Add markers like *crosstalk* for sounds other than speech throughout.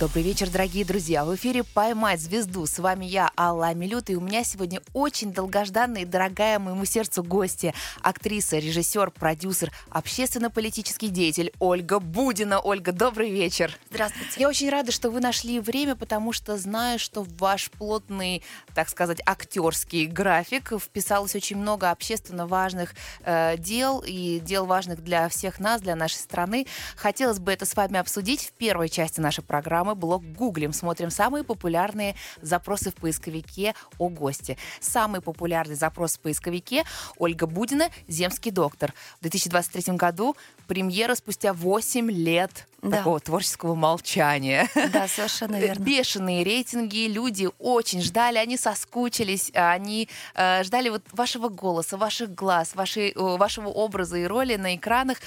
Добрый вечер, дорогие друзья. В эфире «Поймать звезду». С вами я, Алла Амилют, и у меня сегодня очень долгожданная и дорогая моему сердцу гости. Актриса, режиссер, продюсер, общественно-политический деятель Ольга Будина. Ольга, добрый вечер. Здравствуйте. Я очень рада, что вы нашли время, потому что знаю, что в ваш плотный, так сказать, актерский график вписалось очень много общественно важных э, дел и дел важных для всех нас, для нашей страны. Хотелось бы это с вами обсудить в первой части нашей программы мы блог гуглим, смотрим самые популярные запросы в поисковике о госте. Самый популярный запрос в поисковике Ольга Будина «Земский доктор». В 2023 году премьера спустя 8 лет да. такого творческого молчания. Да, совершенно верно. Бешеные рейтинги, люди очень ждали, они соскучились, они э, ждали вот вашего голоса, ваших глаз, вашей, э, вашего образа и роли на экранах.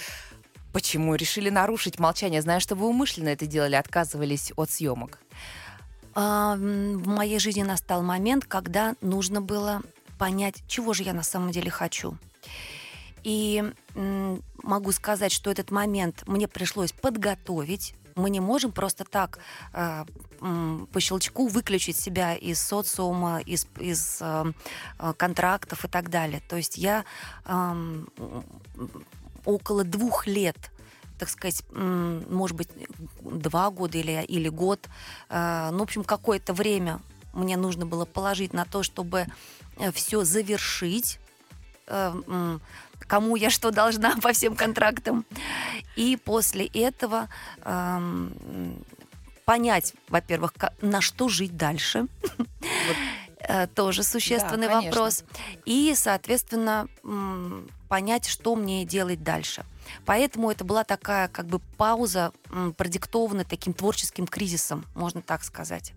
Почему решили нарушить молчание, зная, что вы умышленно это делали, отказывались от съемок? В моей жизни настал момент, когда нужно было понять, чего же я на самом деле хочу. И могу сказать, что этот момент мне пришлось подготовить. Мы не можем просто так э, по щелчку выключить себя из социума, из, из э, контрактов и так далее. То есть я э, около двух лет так сказать, может быть, два года или, или год. Э, ну, в общем, какое-то время мне нужно было положить на то, чтобы э, все завершить, э, кому я что должна *laughs* по всем контрактам. И после этого эм, понять, во-первых, на что жить дальше. Вот. Тоже существенный да, вопрос. И, соответственно, понять, что мне делать дальше. Поэтому это была такая как бы пауза, продиктована таким творческим кризисом, можно так сказать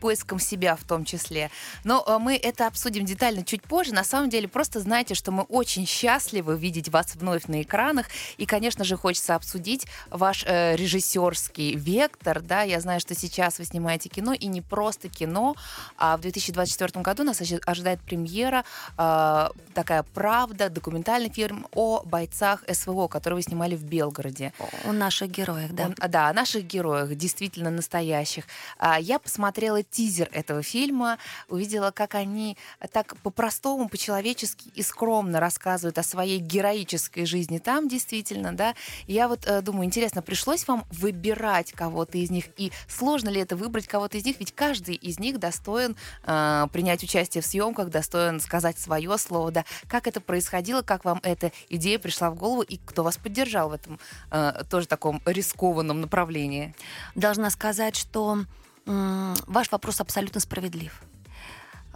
поиском себя в том числе. Но э, мы это обсудим детально чуть позже. На самом деле, просто знайте, что мы очень счастливы видеть вас вновь на экранах. И, конечно же, хочется обсудить ваш э, режиссерский вектор. Да? Я знаю, что сейчас вы снимаете кино, и не просто кино. А в 2024 году нас ожидает премьера э, такая «Правда», документальный фильм о бойцах СВО, который вы снимали в Белгороде. О наших героях, да. Он, да, о наших героях, действительно настоящих. А, я посмотрела посмотрела тизер этого фильма, увидела, как они так по-простому, по-человечески и скромно рассказывают о своей героической жизни там, действительно, да. я вот э, думаю, интересно, пришлось вам выбирать кого-то из них, и сложно ли это выбрать кого-то из них, ведь каждый из них достоин э, принять участие в съемках, достоин сказать свое слово, да. Как это происходило, как вам эта идея пришла в голову, и кто вас поддержал в этом э, тоже таком рискованном направлении? Должна сказать, что Ваш вопрос абсолютно справедлив.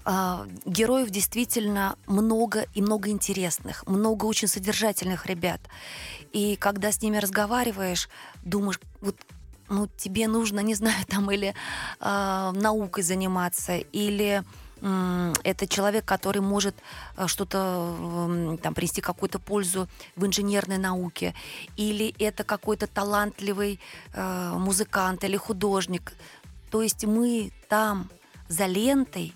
А, героев действительно много и много интересных, много очень содержательных ребят. И когда с ними разговариваешь, думаешь, вот ну, тебе нужно, не знаю, *laughs* там или э, наукой заниматься, или это человек, который может э, что-то там принести какую-то пользу в инженерной науке, или это какой-то талантливый э, музыкант или художник. То есть мы там за лентой,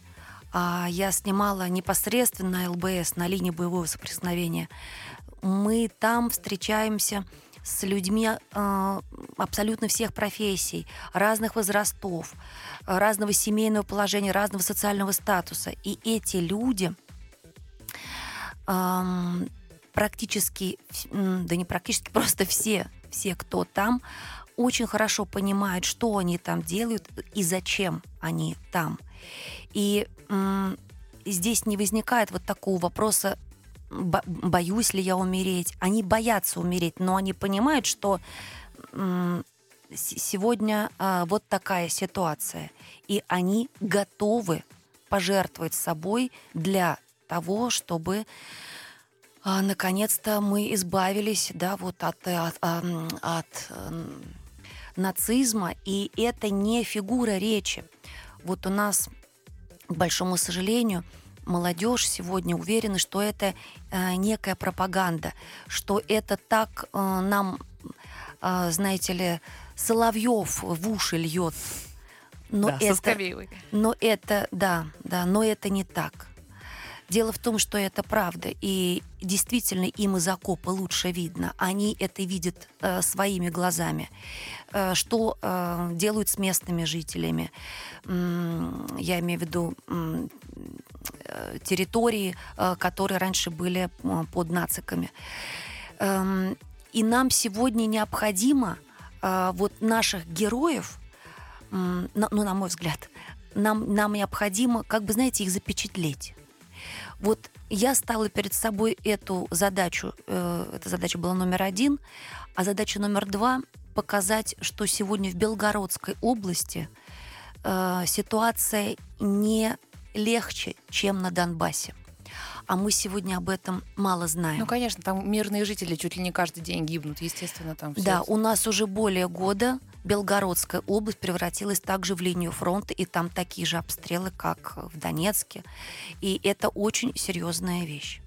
а я снимала непосредственно ЛБС на линии боевого соприкосновения, мы там встречаемся с людьми э, абсолютно всех профессий, разных возрастов, разного семейного положения, разного социального статуса. И эти люди э, практически, да не практически, *laughs* просто все, все, кто там, очень хорошо понимают, что они там делают и зачем они там. И здесь не возникает вот такого вопроса, бо- боюсь ли я умереть. Они боятся умереть, но они понимают, что сегодня а, вот такая ситуация, и они готовы пожертвовать собой для того, чтобы а, наконец-то мы избавились, да, вот от, от, от, от нацизма, и это не фигура речи. Вот у нас, к большому сожалению, молодежь сегодня уверена, что это э, некая пропаганда, что это так э, нам, э, знаете ли, Соловьев в уши льет. Но да, это, но это, да, да, но это не так. Дело в том, что это правда, и действительно им из окопа лучше видно. Они это видят э, своими глазами. Э, что э, делают с местными жителями? М- я имею в виду э, территории, э, которые раньше были э, под нациками. Эм, и нам сегодня необходимо э, вот наших героев, на- ну, на мой взгляд, нам, нам необходимо, как бы, знаете, их запечатлеть. Вот я ставила перед собой эту задачу. э, эта задача была номер один. А задача номер два – показать, что сегодня в Белгородской области э, ситуация не легче, чем на Донбассе. А мы сегодня об этом мало знаем. Ну, конечно, там мирные жители чуть ли не каждый день гибнут, естественно, там всё Да, это. у нас уже более года Белгородская область превратилась также в линию фронта, и там такие же обстрелы, как в Донецке. И это очень серьезная вещь.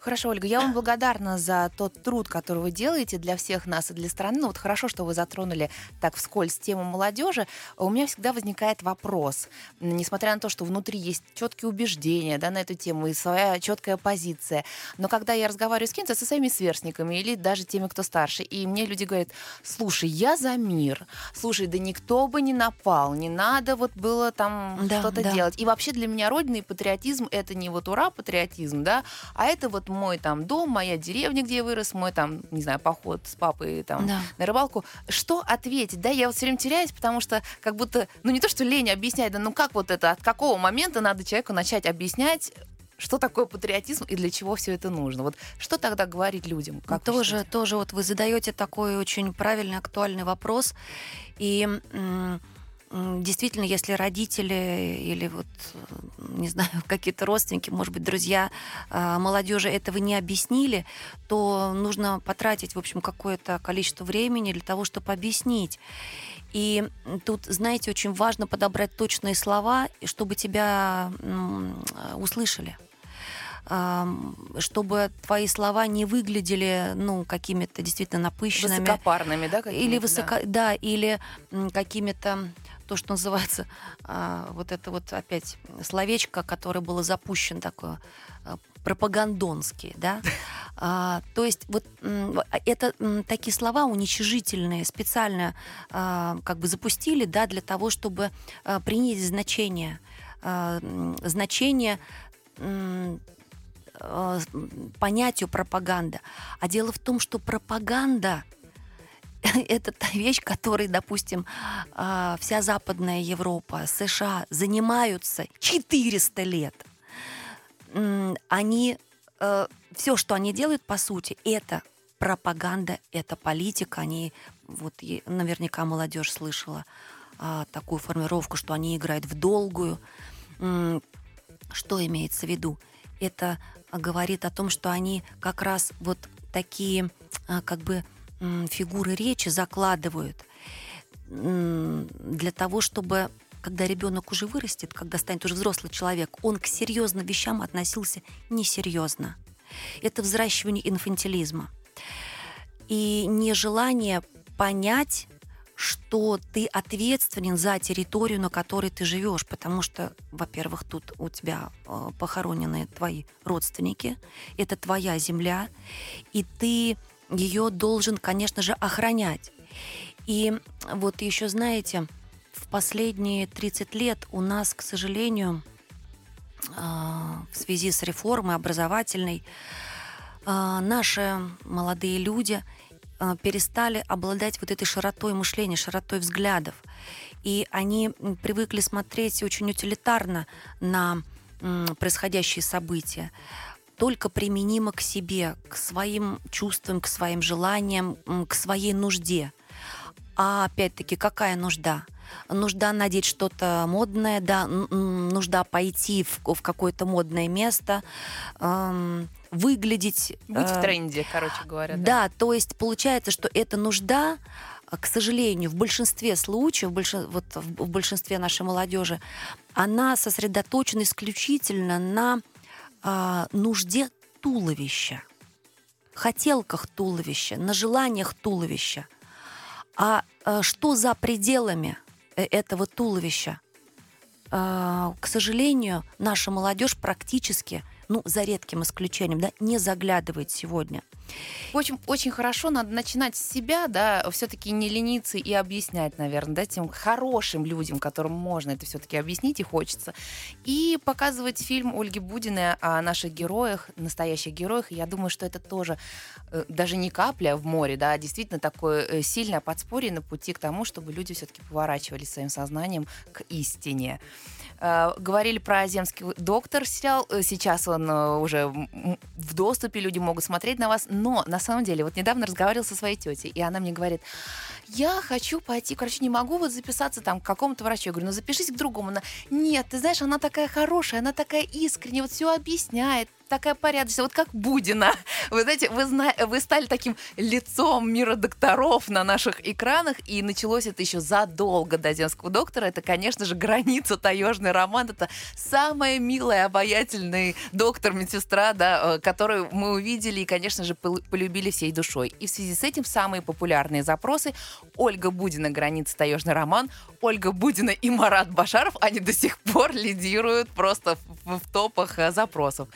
Хорошо, Ольга, я вам благодарна за тот труд, который вы делаете для всех нас и для страны. Ну, вот хорошо, что вы затронули так вскользь тему молодежи. У меня всегда возникает вопрос, несмотря на то, что внутри есть четкие убеждения да, на эту тему и своя четкая позиция. Но когда я разговариваю с кем-то, со своими сверстниками или даже теми, кто старше, и мне люди говорят, слушай, я за мир, слушай, да никто бы не напал, не надо вот было там Да, что-то да. делать. И вообще для меня родина и патриотизм это не вот ура патриотизм, да, а это вот мой там дом, моя деревня, где я вырос, мой там, не знаю, поход с папой там Да. на рыбалку. Что ответить? Да, я вот все время теряюсь, потому что как будто, ну не то, что лень объяснять, да ну как вот это, от какого момента надо человеку начать объяснять, что такое патриотизм и для чего все это нужно? Вот что тогда говорить людям? Как тоже, считаете? тоже вот вы задаете такой очень правильный, актуальный вопрос. И м, действительно, если родители или вот, э, не знаю, *laughs* какие-то родственники, может быть, друзья э, молодежи этого не объяснили, то нужно потратить, в общем, какое-то количество времени для того, чтобы объяснить. И тут, знаете, очень важно подобрать точные слова, чтобы тебя э, услышали чтобы твои слова не выглядели, ну, какими-то действительно напыщенными. Высокопарными, да? какими-то, Или да? высоко, да. или м, какими-то то, что называется, а, вот это вот опять словечко, которое было запущено такое а, пропагандонские, да. *laughs* А, то есть вот м, это такие слова уничижительные специально а, как бы запустили, да, для того, чтобы а, принизить значение, а, значение э, понятию пропаганда. А дело в том, что пропаганда *laughs* это та вещь, которой, допустим, а, вся Западная Европа, США занимаются 400 лет. Они все, что они делают, по сути, это пропаганда, это политика. Они, вот наверняка молодежь слышала а, такую формировку, что они играют в долгую. Что имеется в виду? Это говорит о том, что они как раз вот такие а, как бы фигуры речи закладывают для того, чтобы когда ребенок уже вырастет, когда станет уже взрослый человек, он к серьезным вещам относился несерьезно. Это взращивание инфантилизма. И нежелание понять, что ты ответственен за территорию, на которой ты живешь, потому что, во-первых, тут у тебя э, похоронены твои родственники, это твоя земля, и ты ее должен, конечно же, охранять. И вот еще, знаете, в последние 30 лет у нас, к сожалению, а, в связи с реформой образовательной, а, наши молодые люди а, перестали обладать вот этой широтой мышления, широтой взглядов. И они привыкли смотреть очень утилитарно на происходящие события только применимо к себе, к своим чувствам, к своим желаниям, к своей нужде. А опять-таки, какая нужда? Нужда надеть что-то модное, да, нужда пойти в, в какое-то модное место, эм, выглядеть... Быть в э, тренде, короче говоря. да, то есть получается, что эта нужда, а, к сожалению, в большинстве случаев, в, большин- вот в в большинстве нашей молодежи, она сосредоточена исключительно на а, нужде туловища, хотелках туловища, на желаниях туловища. А, а что за пределами э, этого туловища? э, к сожалению, наша молодежь практически ну, за редким исключением, да, не заглядывает сегодня. В общем, очень хорошо, надо начинать с себя, да, все-таки не лениться и объяснять, наверное, да, тем хорошим людям, которым можно это все-таки объяснить и хочется. И показывать фильм Ольги Будиной о наших героях, настоящих героях. И я думаю, что это тоже э, даже не капля в море, да, а действительно такое э, сильное подспорье на пути к тому, чтобы люди все-таки поворачивались своим сознанием к истине. Э, говорили про «Земский доктор» сериал. Э, сейчас он э, уже в доступе, люди могут смотреть на вас. Но на самом деле, вот недавно разговаривала со своей тетей, и она мне говорит, я хочу пойти, короче, не могу вот записаться там к какому-то врачу. Я говорю, ну запишись к другому. Она, нет, ты знаешь, она такая хорошая, она такая искренняя, вот все объясняет, такая порядочная, вот как Будина. *laughs* Вы знаете, вы, зна... вы стали таким лицом мира докторов на наших экранах, и началось это еще задолго до земского доктора. Это, конечно же, граница таежный роман. Это самая милая, обаятельный доктор, медсестра, да, э, которую мы увидели и, конечно же, полюбили всей душой. И в связи с этим самые популярные запросы Ольга Будина «Граница таежный роман», Ольга Будина и Марат Башаров, они до сих пор лидируют просто в, в топах э, запросов.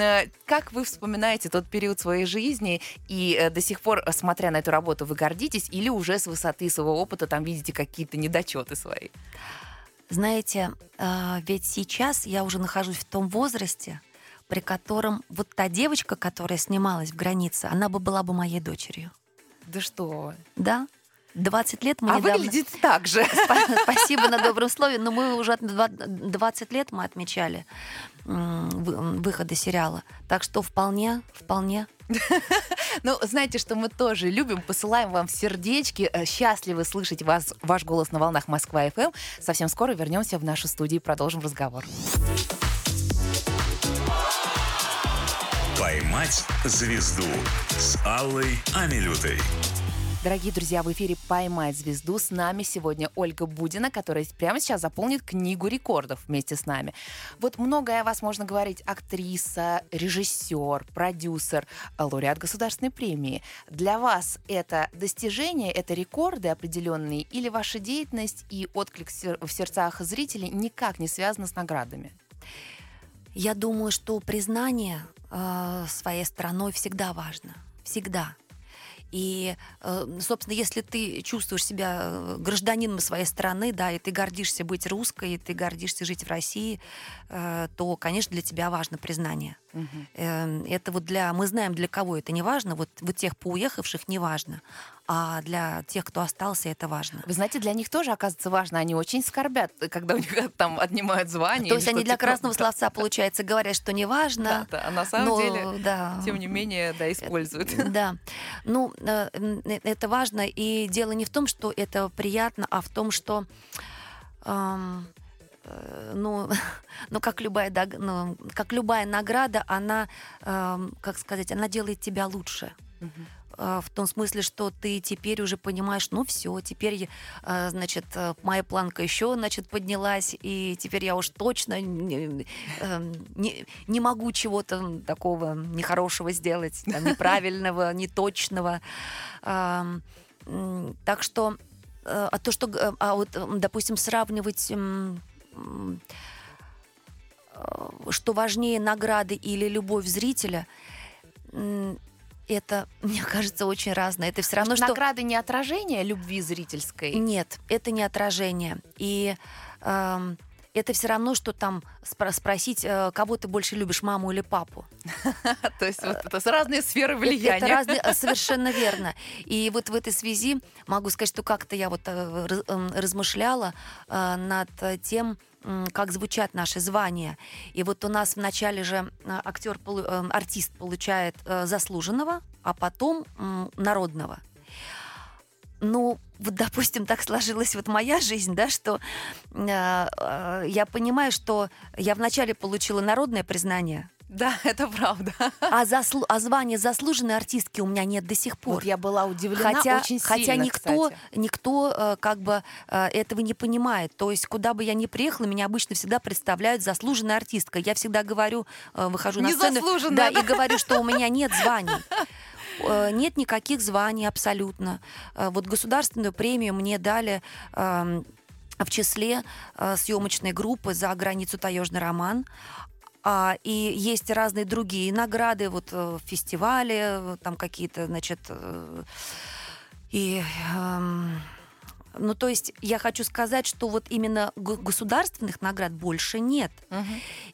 Э, как вы вспоминаете тот период своей жизни и э, до сих пор, смотря на эту работу, вы гордитесь или уже с высоты своего опыта там видите какие-то недочеты свои? Знаете, э, ведь сейчас я уже нахожусь в том возрасте, при котором вот та девочка, которая снималась в границе, она бы была бы моей дочерью. Да что? Да. 20 лет мы а недавно... выглядит так же. *laughs* Спасибо на добром слове, но мы уже 20 лет мы отмечали выхода сериала. Так что вполне, вполне. *laughs* Ну, знаете, что мы тоже любим, посылаем вам сердечки, э, счастливы слышать вас, ваш голос на волнах Москва-ФМ. Совсем скоро вернемся в нашу студию и продолжим разговор. «Поймать звезду» с Аллой Амилютой. Дорогие друзья, в эфире «Поймать звезду». С нами сегодня Ольга Будина, которая прямо сейчас заполнит книгу рекордов вместе с нами. Вот многое о вас можно говорить. Актриса, режиссер, продюсер, лауреат государственной премии. Для вас это достижение, это рекорды определенные или ваша деятельность и отклик в сердцах зрителей никак не связаны с наградами? Я думаю, что признание э, своей страной всегда важно. Всегда. И, э, собственно, если ты чувствуешь себя э, гражданином своей страны, да, и ты гордишься быть русской, и ты гордишься жить в России, э, то, конечно, для тебя важно признание. Угу. Это вот для... Мы знаем, для кого это не важно. Вот, вот тех поуехавших не важно. А для тех, кто остался, это важно. Вы знаете, для них тоже, оказывается, важно. Они очень скорбят, когда у них *laughs* там отнимают звание. То есть они для типа... красного словца, получается, говорят, что не важно. Да, да, а на самом но, деле, да. тем не менее, да, используют. Да. Ну, это важно. И дело не в том, что это приятно, а в том, что... Эм, Э, ну, *laughs* ну как любая, ну, как любая награда, она, э, как сказать, она делает тебя лучше. Uh-huh. В том смысле, что ты теперь уже понимаешь, ну все, теперь, э, значит, э, моя планка еще, значит, поднялась, и теперь я уж точно не, не, не могу чего-то такого нехорошего сделать, там, *laughs* неправильного, неточного. Так что, а то, что, а вот, допустим, сравнивать что важнее награды или любовь зрителя, это, *laughs* мне кажется, очень разное. Это все равно, что... Награды не отражение любви зрительской? Нет, это не отражение. И э, это все равно, что там спро- спросить, э, кого ты больше любишь, маму или папу. *laughs* То есть вот это разные сферы влияния. Это разные, э, *laughs* совершенно верно. И вот в этой связи могу сказать, что как-то я вот э, размышляла над тем, как звучат наши звания. И вот у нас вначале же актер, артист получает заслуженного, а потом народного. Ну, вот, допустим, так сложилась вот моя жизнь, да, что э, э, я понимаю, что я вначале получила народное признание, да, *laughs* это правда. А, заслу... а звание заслуженной артистки у меня нет до сих пор. Вот я была удивлена хотя, очень сильно, Хотя никто, кстати. никто э, как бы э, этого не понимает. То есть куда бы я ни приехала, меня обычно всегда представляют заслуженной артисткой. Я всегда говорю, э, выхожу на сцену да, да, и говорю, что у меня нет званий. Нет никаких званий абсолютно. Вот государственную премию мне дали эм, в числе съемочной группы «За границу таежный роман». А, и есть разные другие награды, вот э, фестивали, там какие-то, значит, э, и... Э, ну, то есть я хочу сказать, что вот именно государственных наград больше нет. Угу.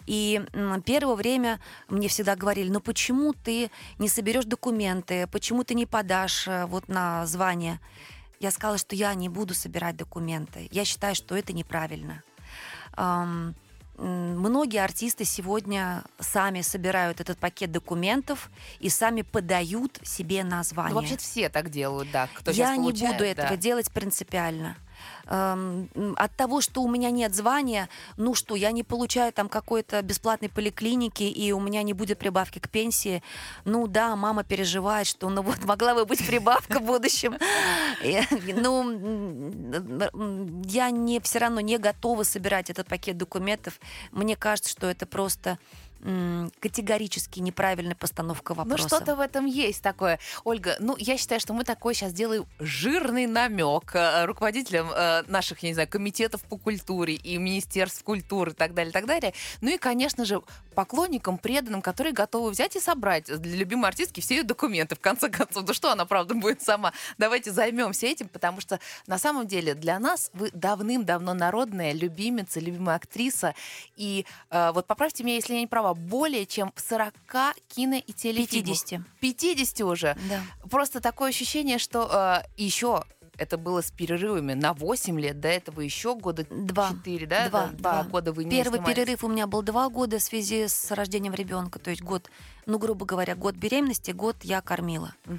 И первое время мне всегда говорили, ну почему ты не соберешь документы, почему ты не подашь э, вот на звание? Я сказала, что я не буду собирать документы. Я считаю, что это неправильно. Um, многие артисты сегодня сами собирают этот пакет документов и сами подают себе название. Ну, вообще все так делают, да. Кто Я не буду да. этого делать принципиально от того, что у меня нет звания, ну что, я не получаю там какой-то бесплатной поликлиники, и у меня не будет прибавки к пенсии. Ну да, мама переживает, что ну вот *laughs* могла бы быть прибавка в будущем. Ну, я не все равно не готова собирать этот пакет документов. Мне кажется, что это просто категорически неправильная постановка ну, вопроса. Ну, что-то в этом есть такое. Ольга, ну, я считаю, что мы такой сейчас делаем жирный намек э, руководителям э, наших, я не знаю, комитетов по культуре и министерств культуры и так далее, и так далее. Ну и, конечно же, поклонникам, преданным, которые готовы взять и собрать для любимой артистки все ее документы, в конце концов. Да что она, правда, будет сама? Давайте займемся этим, потому что на самом деле для нас вы давным-давно народная любимица, любимая актриса. И э, вот поправьте меня, если я не права, более чем в 40 кино и телефильмах. 50. 50 уже. Да. Просто такое ощущение, что э, еще это было с перерывами на 8 лет, до этого еще года два. 4, да? Два, два, два года вы не Первый снимались. перерыв у меня был два года в связи с рождением ребенка, то есть год, ну, грубо говоря, год беременности, год я кормила. Угу.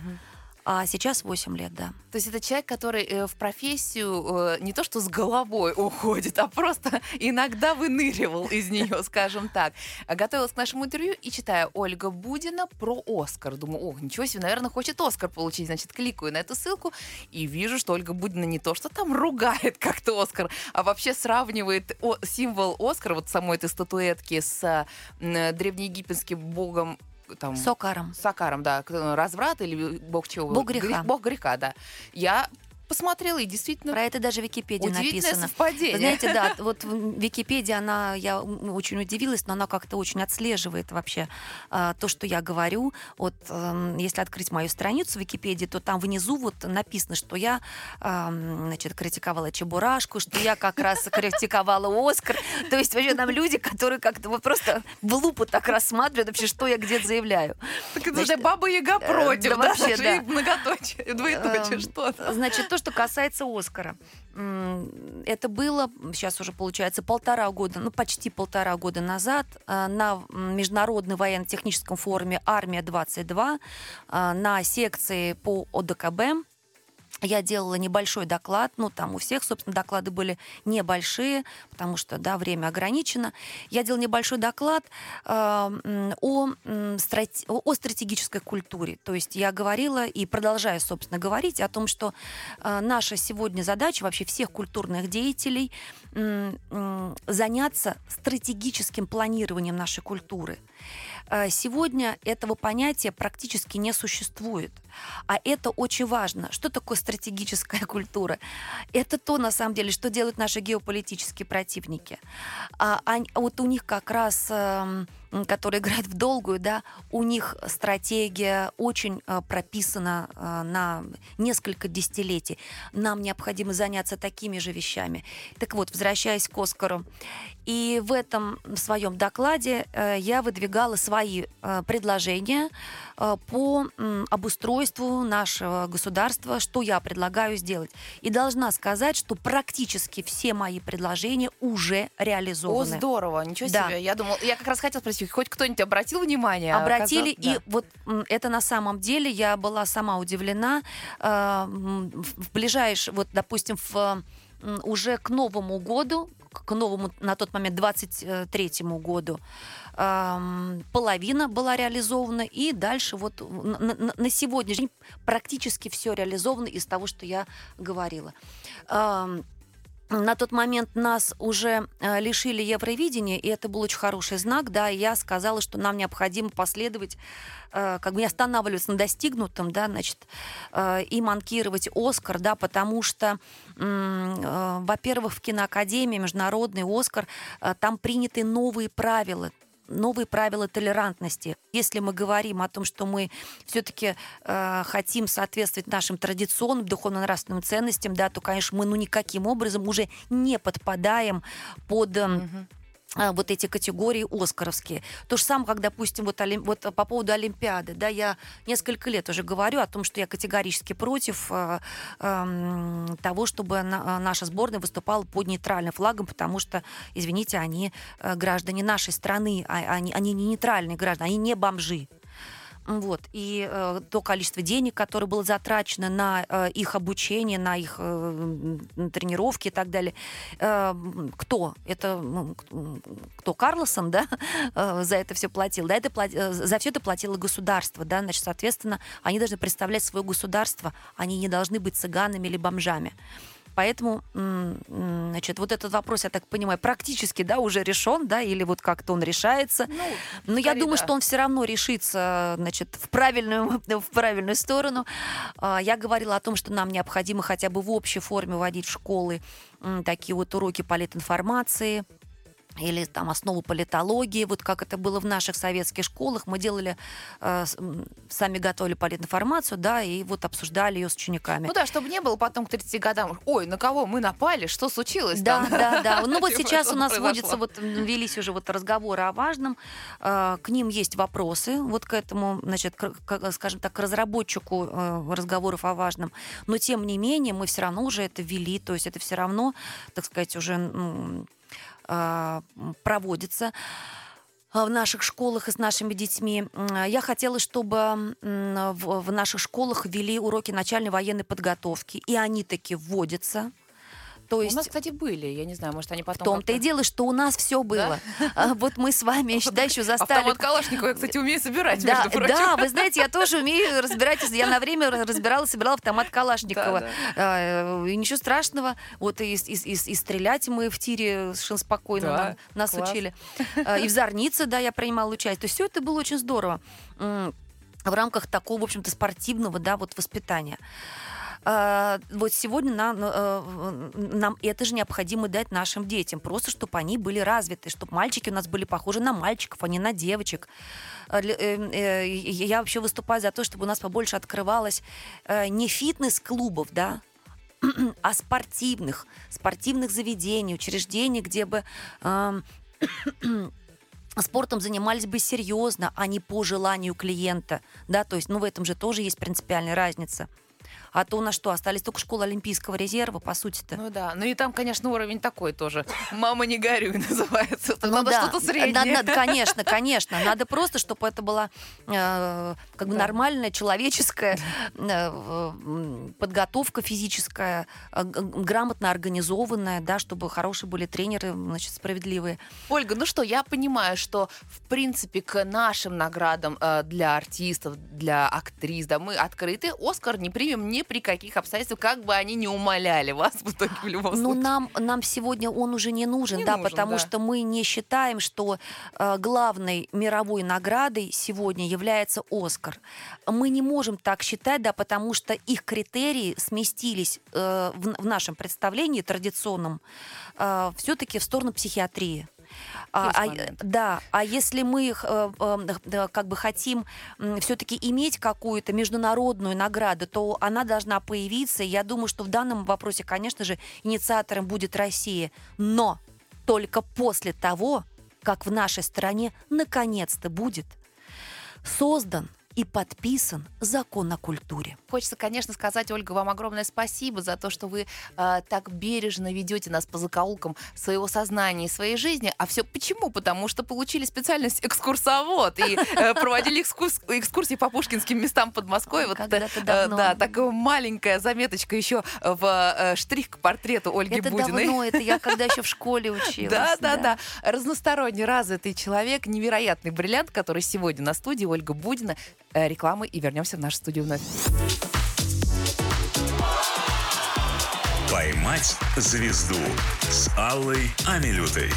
А сейчас 8 лет, да. То есть это человек, который э, в профессию э, не то что с головой уходит, а просто иногда выныривал из нее, скажем так. Готовилась к нашему интервью и читаю Ольга Будина про Оскар. Думаю, ох, ничего себе, наверное, хочет Оскар получить. Значит, кликаю на эту ссылку и вижу, что Ольга Будина не то, что там ругает как-то Оскар, а вообще сравнивает символ Оскара, вот самой этой статуэтки с древнеегипетским богом там... Сокаром. Сокаром, да. Разврат или бог чего? Бог греха. Бог греха, да. Я посмотрела, и действительно... Про это даже в Википедии написано. совпадение. знаете, да, вот в Википедии она, я очень удивилась, но она как-то очень отслеживает вообще а, то, что я говорю. Вот а, если открыть мою страницу в Википедии, то там внизу вот написано, что я, а, значит, критиковала Чебурашку, что я как раз критиковала Оскар. То есть вообще там люди, которые как-то вот просто в лупу так рассматривают вообще, что я где-то заявляю. Так это же Баба Яга э, против, да, вообще, да. Многоточие, двоеточие, эм, что Значит, то, что касается Оскара. Это было, сейчас уже получается, полтора года, ну почти полтора года назад э, на Международном военно-техническом форуме «Армия-22» э, на секции по ОДКБ я делала небольшой доклад, ну, там у всех, собственно, доклады были небольшие, потому что, да, время ограничено. Я делала небольшой доклад э, о, страт... о стратегической культуре. То есть я говорила и продолжаю, собственно, говорить о том, что э, наша сегодня задача вообще всех культурных деятелей э, э, заняться стратегическим планированием нашей культуры. Э, сегодня этого понятия практически не существует. А это очень важно. Что такое стратегическая *laughs* культура? Это то, на самом деле, что делают наши геополитические противники. А, а вот у них как раз эм, которые играют в долгую, да, у них стратегия очень э, прописана э, на несколько десятилетий. Нам необходимо заняться такими же вещами. Так вот, возвращаясь к Оскару, и в этом своем докладе э, я выдвигала свои э, предложения э, по э, обустройству нашего государства, что я предлагаю сделать. И должна сказать, что практически все мои предложения уже реализованы. О, здорово, ничего да. себе. Я думала, я как раз хотела спросить, хоть кто-нибудь обратил внимание? Обратили, Оказал... и да. вот это на самом деле я была сама удивлена. Э, в ближайшее, вот, допустим, в уже к Новому году, к новому на тот момент 23-му году половина была реализована, и дальше вот на, на сегодняшний день практически все реализовано из того, что я говорила. На тот момент нас уже э, лишили Евровидения, и это был очень хороший знак, да, и я сказала, что нам необходимо последовать, э, как бы не останавливаться на достигнутом, да, значит, э, и манкировать Оскар, да, потому что, во-первых, в киноакадемии международный Оскар, там приняты новые правила, новые правила толерантности. Если мы говорим о том, что мы все-таки э, хотим соответствовать нашим традиционным духовно-нравственным ценностям, да, то, конечно, мы ну никаким образом уже не подпадаем под... Э, угу вот эти категории оскаровские. То же самое, как, допустим, вот, олим... вот по поводу Олимпиады, да, я несколько лет уже говорю о том, что я категорически против э, э, того, чтобы на, наша сборная выступала под нейтральным флагом, потому что, извините, они граждане нашей страны, а, они, они не нейтральные граждане, они не бомжи. Вот. И э, то количество денег, которое было затрачено на э, их обучение, на их э, тренировки и так далее. Э, кто? Это ну, кто? Карлосон, да, *laughs* э, за это все платил. Да, это плат... Э, за все это платило государство, да, значит, соответственно, они должны представлять свое государство, они не должны быть цыганами или бомжами. Поэтому, значит, вот этот вопрос, я так понимаю, практически, да, уже решен, да, или вот как-то он решается. Ну, Но я думаю, да. что он все равно решится, значит, в правильную, *laughs* в правильную сторону. А, я говорила о том, что нам необходимо хотя бы в общей форме вводить в школы такие вот уроки политинформации, или там основу политологии, вот как это было в наших советских школах. Мы делали, э, сами готовили политинформацию, да, и вот обсуждали ее с учениками. Ну да, чтобы не было потом к 30 годам, ой, на кого мы напали, что случилось Да, там? да, да. Ну вот *laughs* сейчас у нас вводится, вот велись уже вот разговоры о важном, э, к ним есть вопросы, вот к этому, значит, к, скажем так, к разработчику э, разговоров о важном, но тем не менее мы все равно уже это ввели, то есть это все равно, так сказать, уже проводится а, в наших школах и с нашими детьми. Я хотела, чтобы в наших школах ввели уроки начальной военной подготовки, и они таки вводятся. То есть... У нас, кстати, были, я не знаю, может, они потом... В том-то и дело, что у нас все было. Да? Вот мы с вами, да, еще застали... Автомат Калашникова я, кстати, умею собирать, да, между прочим. Да, вы знаете, я тоже умею разбирать. Я на время разбирала, собирала автомат Калашникова. Да, да. А, и ничего страшного. Вот и, и, и, и стрелять мы в тире совершенно спокойно да, нам, нас класс. учили. А, и в Зорнице, да, я принимала участие. То есть все это было очень здорово в рамках такого, в общем-то, спортивного, да, вот воспитания. А, вот сегодня нам, э, нам это же необходимо дать нашим детям, просто чтобы они были развиты, чтобы мальчики у нас были похожи на мальчиков, а не на девочек. А, э, э, я вообще выступаю за то, чтобы у нас побольше открывалось не фитнес-клубов, да, *clears throat* а спортивных, спортивных заведений, учреждений, где бы *clears throat* спортом занимались бы серьезно, а не по желанию клиента, да, то есть, ну, в этом же тоже есть принципиальная разница. А то у нас что, остались только школы Олимпийского резерва, по сути-то. Ну да, ну и там, конечно, уровень такой тоже. Мама не горюй *laughs* называется. Ну, надо да. что-то среднее. Надо, надо, конечно, *laughs* конечно. Надо просто, чтобы это была э, как бы да. нормальная человеческая э, подготовка физическая, э, грамотно организованная, да, чтобы хорошие были тренеры, значит, справедливые. Ольга, ну что, я понимаю, что в принципе к нашим наградам э, для артистов, для актрис, да, мы открыты. Оскар не примем ни при каких обстоятельствах, как бы они не умоляли вас в итоге в любом ну, случае. Ну, нам, нам сегодня он уже не нужен, не да, нужен, потому да. что мы не считаем, что э, главной мировой наградой сегодня является Оскар. Мы не можем так считать, да, потому что их критерии сместились э, в, в нашем представлении традиционном э, все-таки в сторону психиатрии. А, а, да, а если мы э, э, как бы хотим все-таки иметь какую-то международную награду, то она должна появиться. Я думаю, что в данном вопросе, конечно же, инициатором будет Россия. Но только после того, как в нашей стране наконец-то будет создан и подписан закон о культуре. Хочется, конечно, сказать, Ольга, вам огромное спасибо за то, что вы э, так бережно ведете нас по закоулкам своего сознания и своей жизни. А все почему? Потому что получили специальность экскурсовод и э, *laughs* проводили экскурс, экскурсии по пушкинским местам Подмосковья. Вот это, э, да, такая маленькая заметочка еще в э, штрих к портрету Ольги это Будиной. Это давно, это я когда еще в школе *laughs* училась. Да, да, да. Разносторонне развитый человек, невероятный бриллиант, который сегодня на студии Ольга Будина Э, рекламы и вернемся в нашу студию вновь. «Поймать звезду» с Аллой Амилютой.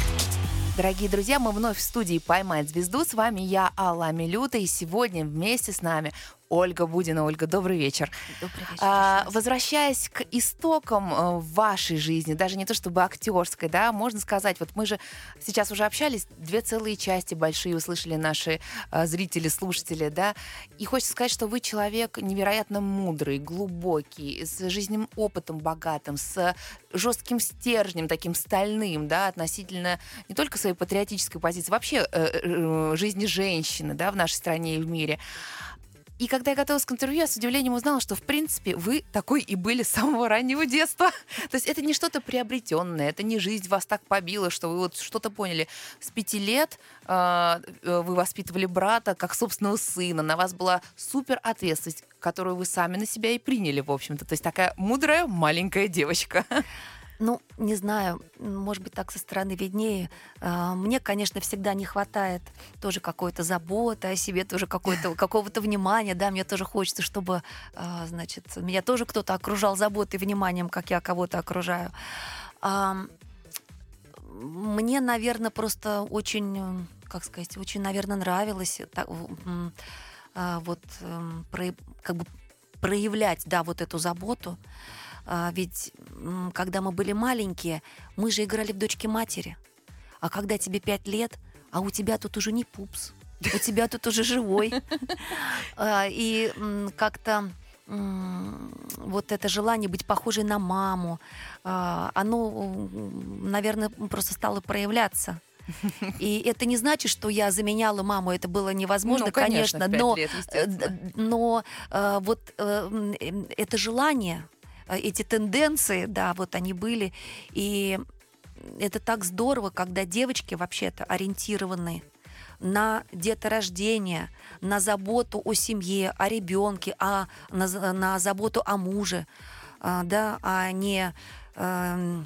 Дорогие друзья, мы вновь в студии «Поймать звезду». С вами я, Алла Амилюта, и сегодня вместе с нами Ольга Будина. Ольга, добрый вечер. Добрый вечер. А, возвращаясь к истокам э, вашей жизни, даже не то чтобы актерской, да, можно сказать, вот мы же сейчас уже общались, две целые части большие услышали наши а, зрители, слушатели, да, и хочется сказать, что вы человек невероятно мудрый, глубокий, с жизненным опытом богатым, с жестким стержнем, таким стальным, да, относительно не только своей патриотической позиции, вообще э, э, жизни женщины, да, в нашей стране и в мире. И когда я готовилась к интервью, я с удивлением узнала, что, в принципе, вы такой и были с самого раннего детства. *laughs* То есть это не что-то приобретенное, это не жизнь вас так побила, что вы вот что-то поняли. С пяти лет э, вы воспитывали брата как собственного сына, на вас была супер ответственность, которую вы сами на себя и приняли, в общем-то. То есть такая мудрая маленькая девочка. *laughs* Ну, не знаю, может быть, так со стороны виднее. А, мне, конечно, всегда не хватает тоже какой-то заботы о себе, тоже какой-то, *laughs* какого-то внимания, да, мне тоже хочется, чтобы, а, значит, меня тоже кто-то окружал заботой и вниманием, как я кого-то окружаю. Мне, наверное, просто очень, как сказать, очень, наверное, нравилось а, вот эм, как бы проявлять, да, вот эту заботу. А, ведь когда мы были маленькие, мы же играли в дочки матери. А когда тебе пять лет, а у тебя тут уже не пупс, у тебя тут уже живой. *laughs* А, и как-то вот это желание быть похожей на маму, а, оно, наверное, просто стало проявляться. И это не значит, что я заменяла маму, это было невозможно, ну, конечно, конечно но, лет, э, но э, вот э, это желание, эти тенденции, да, вот они были. И это так здорово, когда девочки вообще-то ориентированы на деторождение, на заботу о семье, о ребенке, а на, на заботу о муже, а, да, а не э,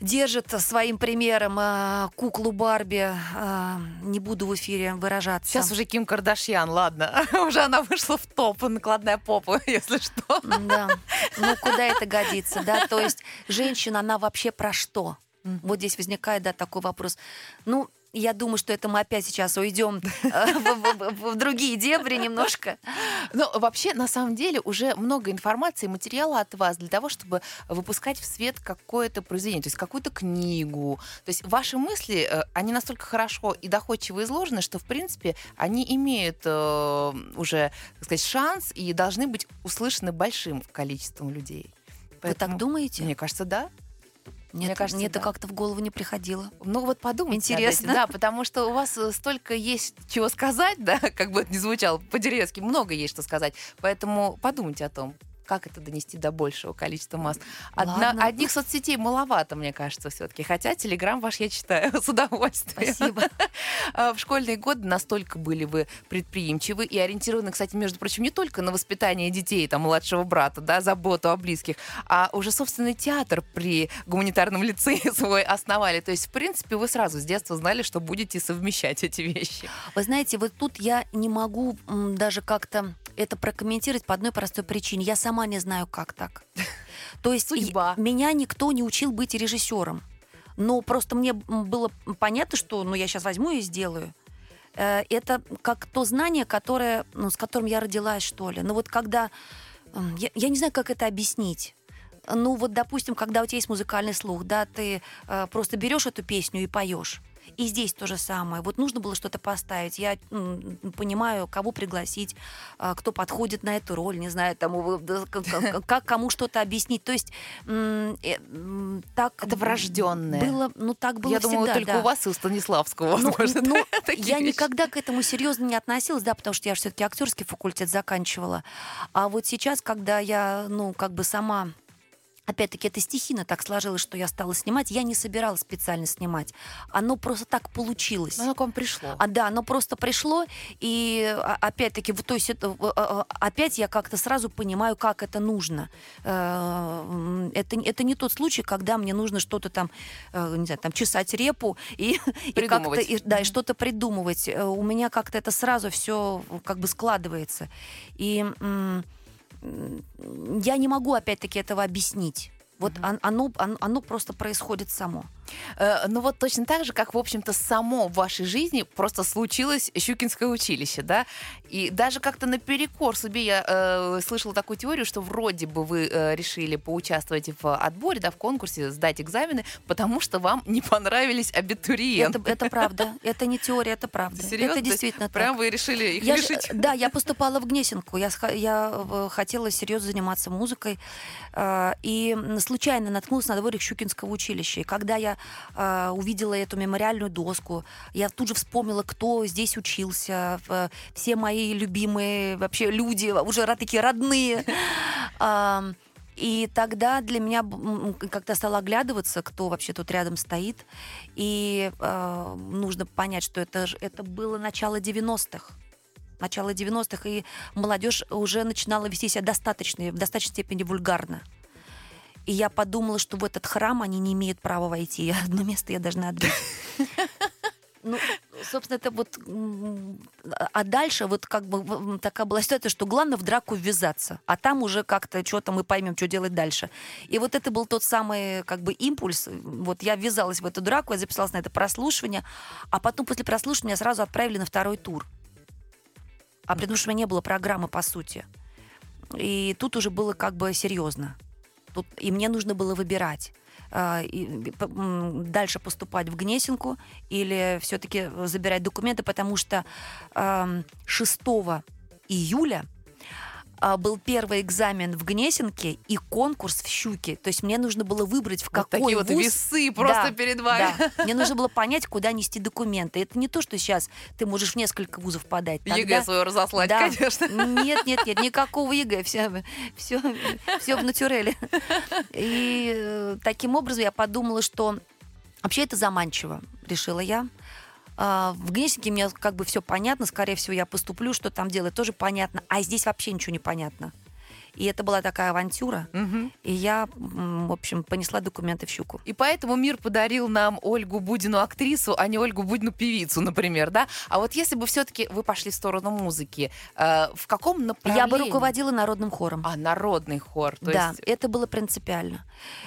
держит своим примером э, куклу Барби. Э, не буду в эфире выражаться. Сейчас уже Ким Кардашьян, ладно. *laughs* уже она вышла в топ, накладная попа, *laughs* если что. да. *laughs* Ну, куда это годится, да? То есть женщина, она вообще про что? Вот здесь возникает, да, такой вопрос. Ну, я думаю, что это мы опять сейчас уйдем э, в, другие дебри немножко. Но вообще, на самом деле, уже много информации, материала от вас для того, чтобы выпускать в свет какое-то произведение, то есть какую-то книгу. То есть ваши мысли, э, они настолько хорошо и доходчиво изложены, что, в принципе, они имеют э, уже, так сказать, шанс и должны быть услышаны большим количеством людей. Поэтому, Вы так думаете? Мне кажется, да. Нет, Мне кажется, мне да. это как-то в голову не приходило. Ну вот подумайте. Интересно. Да, потому что у вас э, столько есть чего сказать, *laughs* да, как бы это ни звучало по-деревски, много есть что сказать. Поэтому подумайте о том, как это донести до большего количества масс. Одна, одних соцсетей маловато, мне кажется, все-таки. Хотя Телеграм ваш я читаю *laughs* с удовольствием. Спасибо. *laughs* А, в школьные годы настолько были вы предприимчивы и ориентированы, кстати, между прочим, не только на воспитание детей, там, младшего брата, да, заботу о близких, а уже собственный театр при гуманитарном лицее *laughs* свой основали. То есть, в принципе, вы сразу с детства знали, что будете совмещать эти вещи. Вы знаете, вот тут я не могу даже как-то это прокомментировать по одной простой причине. Я сама не знаю, как так. *laughs* То есть Судьба. меня никто не учил быть режиссером. Но просто мне было понятно, что ну, я сейчас возьму и сделаю. Э, это как то знание, которое, ну, с которым я родилась, что ли. Но вот когда... Я, я не знаю, как это объяснить. Ну вот, допустим, когда у тебя есть музыкальный слух, да, ты э, просто берешь эту песню и поешь. И здесь то же самое. Вот нужно было что-то поставить. Я понимаю, кого пригласить, а, кто подходит на эту роль, не знаю, тому, как кому что-то объяснить. То есть э, так... Это врожденное. Было, ну, так было Я всегда, думаю, только да. у вас и у Станиславского, ну, возможно. Ну, *laughs* я вещи. никогда к этому серьезно не относилась, да, потому что я все-таки актерский факультет заканчивала. А вот сейчас, когда я, ну, как бы сама Опять-таки, это стихийно так сложилось, что я стала снимать. Я не собиралась специально снимать. Оно просто так получилось. Оно к вам пришло. А, да, оно просто пришло. И а, опять-таки, то есть это, а, а, опять я как-то сразу понимаю, как это нужно. Э, это, это не тот случай, когда мне нужно что-то там, э, не знаю, там чесать репу и, и как-то и, да, и что-то придумывать. Э, у меня как-то это сразу все как бы складывается. И я не могу, опять-таки, этого объяснить. Вот он- оно, оно, оно просто происходит само. Э, Ну вот точно так же, как, в общем-то, само в вашей жизни просто случилось Щукинское училище, да? И даже как-то наперекор себе я э, слышала такую теорию, что вроде бы вы э, решили поучаствовать в отборе, да, в конкурсе, сдать экзамены, потому что вам не понравились абитуриенты. Это, это правда. Это не теория, это правда. Серьезно? Это действительно так. Прям вы решили их Я ж- лишить? да, я поступала в Гнесинку. Я, я э, хотела серьезно заниматься музыкой. э, И случайно наткнулась на дворик Щукинского училища. И когда я э, увидела эту мемориальную доску, я тут же вспомнила, кто здесь учился. в- Все мои любимые вообще люди, уже такие родные. *laughs* И тогда для меня как-то стало оглядываться, кто вообще тут рядом стоит. И э, нужно понять, что это, это было начало 90-х. Начало 90-х, и молодежь уже начинала вести себя достаточно, в достаточной степени вульгарно. И я подумала, что в этот храм они не имеют права войти. Я одно место я должна отбить. *laughs* Ну, собственно, это вот... А дальше вот как бы такая была ситуация, что главное в драку ввязаться, а там уже как-то что-то мы поймем, что делать дальше. И вот это был тот самый как бы импульс. Вот я ввязалась в эту драку, я записалась на это прослушивание, а потом после прослушивания меня сразу отправили на второй тур. А потому что у меня не было программы, по сути. И тут уже было как бы серьезно. Тут, и мне нужно было выбирать а, дальше поступать в Гнесинку или все-таки забирать документы, потому что ам, 6 июля а, был первый экзамен в Гнесинке и конкурс в Щуке. То есть мне нужно было выбрать, в Вот какой такие вот вуз весы просто Да, перед вами. да. Мне нужно было понять, куда нести документы. Это не то, что сейчас ты можешь в несколько вузов подать. ЕГЭ Тогда- свое разослать, Да. конечно. Нет, нет, нет, никакого ЕГЭ, все, все, все в натюреле. И э, таким образом я подумала, что вообще это заманчиво, решила я. А, В Гнесинке мне как бы все понятно, скорее всего, я поступлю, что там делать, тоже понятно. А здесь вообще ничего не понятно. И это была такая авантюра. Мгм. И я, в общем, понесла документы в щуку. И поэтому мир подарил нам Ольгу Будину актрису, а не Ольгу Будину певицу, например, да? А вот если бы все-таки вы пошли в сторону музыки, э, в каком направлении? Я бы руководила народным хором. А, народный хор. То да, есть, это было принципиально.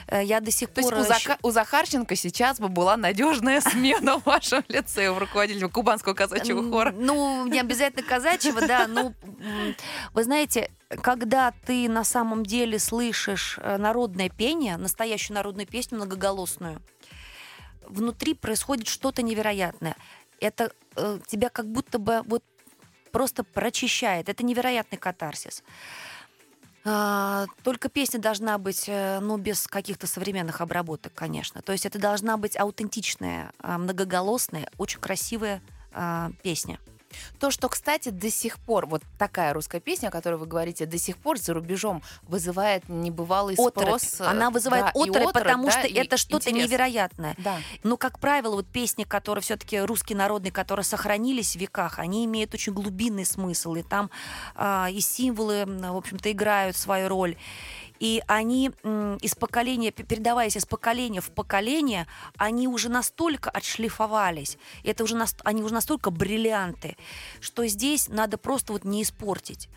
Э, Я до сих то есть пор... у, э, Зака- у Захарченко сейчас бы была надежная *laughs* смена в вашем лице, в руководителе Кубанского казачьего хора. Ну, не обязательно казачьего, да. Ну, вы знаете, когда ты на самом деле слышишь э, народное пение, настоящую народную песню многоголосную, внутри происходит что-то невероятное. Это э, тебя как будто бы вот просто прочищает. Это невероятный катарсис. А, Только песня должна быть, э, ну, без каких-то современных обработок, конечно. То есть это должна быть аутентичная, а, многоголосная, очень красивая а, песня. То, что, кстати, до сих пор, вот такая русская песня, о которой вы говорите, до сих пор за рубежом вызывает небывалый Оторопь. спрос. Она вызывает да, и оторопь, потому да, что это что-то невероятное. Да. Но, как правило, вот песни, которые все-таки русские народные, которые сохранились в веках, они имеют очень глубинный смысл, и там а, и символы, в общем-то, играют свою роль. И они из поколения, передаваясь из поколения в поколение, они уже настолько отшлифовались, это уже они уже настолько бриллианты, что здесь надо просто вот не испортить.